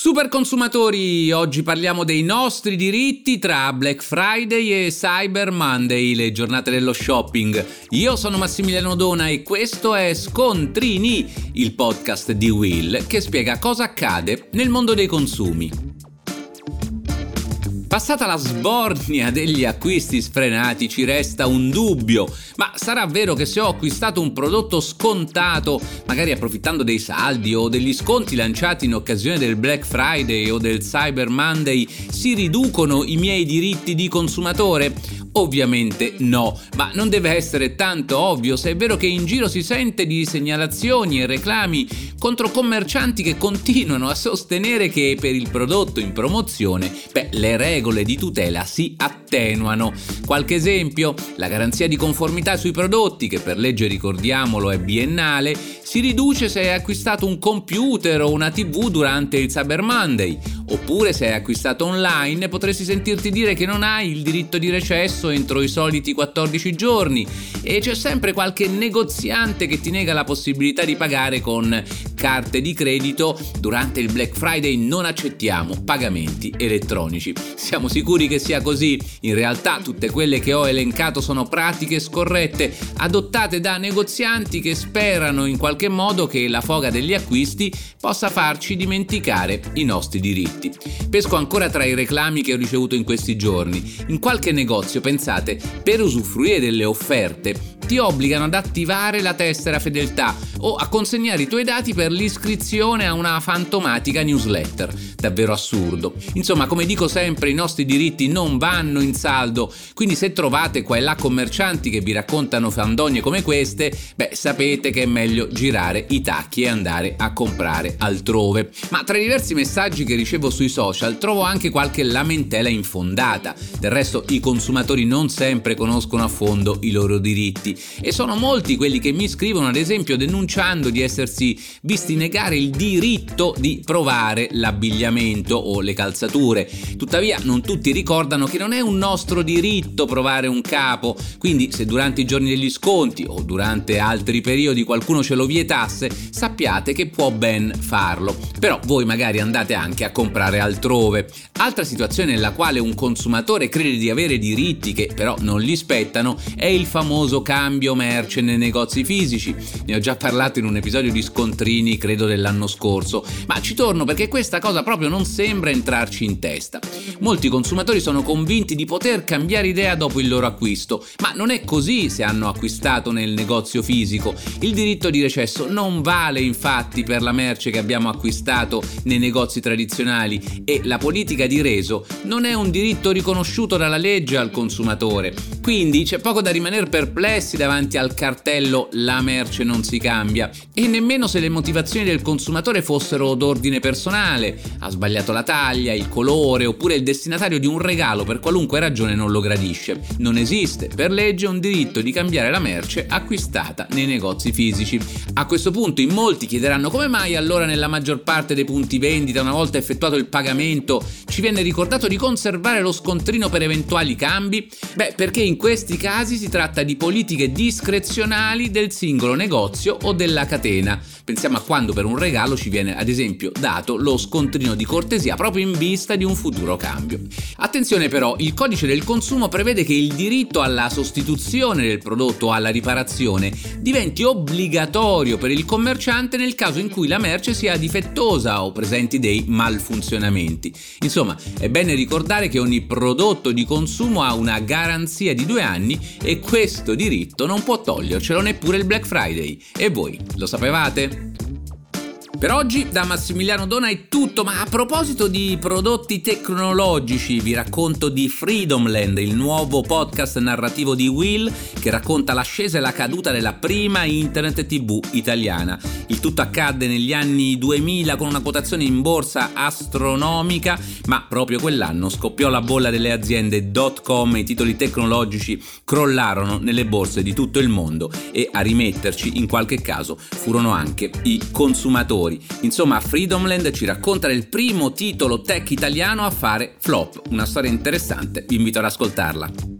Super consumatori, oggi parliamo dei nostri diritti tra Black Friday e Cyber Monday, le giornate dello shopping. Io sono Massimiliano Dona e questo è Scontrini, il podcast di Will che spiega cosa accade nel mondo dei consumi. Passata la sbornia degli acquisti sfrenati ci resta un dubbio, ma sarà vero che se ho acquistato un prodotto scontato, magari approfittando dei saldi o degli sconti lanciati in occasione del Black Friday o del Cyber Monday, si riducono i miei diritti di consumatore? Ovviamente no, ma non deve essere tanto ovvio se è vero che in giro si sente di segnalazioni e reclami contro commercianti che continuano a sostenere che per il prodotto in promozione, beh, le regole di tutela si attenuano. Qualche esempio? La garanzia di conformità sui prodotti, che per legge ricordiamolo è biennale, si riduce se hai acquistato un computer o una TV durante il Cyber Monday Oppure se hai acquistato online potresti sentirti dire che non hai il diritto di recesso entro i soliti 14 giorni e c'è sempre qualche negoziante che ti nega la possibilità di pagare con carte di credito. Durante il Black Friday non accettiamo pagamenti elettronici. Siamo sicuri che sia così? In realtà tutte quelle che ho elencato sono pratiche scorrette adottate da negozianti che sperano in qualche modo che la foga degli acquisti possa farci dimenticare i nostri diritti prodotti. Pesco ancora tra i reclami che ho ricevuto in questi giorni. In qualche negozio, pensate, per usufruire delle offerte ti obbligano ad attivare la tessera fedeltà o a consegnare i tuoi dati per l'iscrizione a una fantomatica newsletter. Davvero assurdo. Insomma, come dico sempre, i nostri diritti non vanno in saldo, quindi se trovate qua e là commercianti che vi raccontano fandonie come queste, beh, sapete che è meglio girare i tacchi e andare a comprare altrove. Ma tra i diversi messaggi che ricevo sui social trovo anche qualche lamentela infondata. Del resto i consumatori non sempre conoscono a fondo i loro diritti e sono molti quelli che mi scrivono ad esempio denunciando di essersi visti negare il diritto di provare l'abbigliamento o le calzature. Tuttavia non tutti ricordano che non è un nostro diritto provare un capo, quindi se durante i giorni degli sconti o durante altri periodi qualcuno ce lo vietasse, sappiate che può ben farlo. Però voi magari andate anche a comprare altrove. Altra situazione nella quale un consumatore crede di avere diritti che però non gli spettano è il famoso cambio cambio merce nei negozi fisici. Ne ho già parlato in un episodio di scontrini, credo dell'anno scorso, ma ci torno perché questa cosa proprio non sembra entrarci in testa. Molti consumatori sono convinti di poter cambiare idea dopo il loro acquisto, ma non è così se hanno acquistato nel negozio fisico. Il diritto di recesso non vale infatti per la merce che abbiamo acquistato nei negozi tradizionali e la politica di reso non è un diritto riconosciuto dalla legge al consumatore. Quindi c'è poco da rimanere perplessi davanti al cartello la merce non si cambia e nemmeno se le motivazioni del consumatore fossero d'ordine personale, ha sbagliato la taglia, il colore oppure il destinatario di un regalo per qualunque ragione non lo gradisce. Non esiste per legge un diritto di cambiare la merce acquistata nei negozi fisici. A questo punto in molti chiederanno come mai allora nella maggior parte dei punti vendita una volta effettuato il pagamento ci viene ricordato di conservare lo scontrino per eventuali cambi? Beh, perché in questi casi si tratta di politiche discrezionali del singolo negozio o della catena. Pensiamo a quando per un regalo ci viene ad esempio dato lo scontrino di cortesia proprio in vista di un futuro cambio. Attenzione però, il codice del consumo prevede che il diritto alla sostituzione del prodotto o alla riparazione diventi obbligatorio per il commerciante nel caso in cui la merce sia difettosa o presenti dei malfunzionamenti. Insomma, è bene ricordare che ogni prodotto di consumo ha una garanzia di due anni e questo diritto diritto non può togliercelo neppure il Black Friday. E voi lo sapevate? Per oggi da Massimiliano Dona è tutto, ma a proposito di prodotti tecnologici vi racconto di Freedomland, il nuovo podcast narrativo di Will che racconta l'ascesa e la caduta della prima internet tv italiana. Il tutto accadde negli anni 2000 con una quotazione in borsa astronomica, ma proprio quell'anno scoppiò la bolla delle aziende .com e i titoli tecnologici crollarono nelle borse di tutto il mondo e a rimetterci in qualche caso furono anche i consumatori autori. Insomma, Freedomland ci racconta del primo titolo tech italiano a fare flop, una storia interessante, vi invito ad ascoltarla.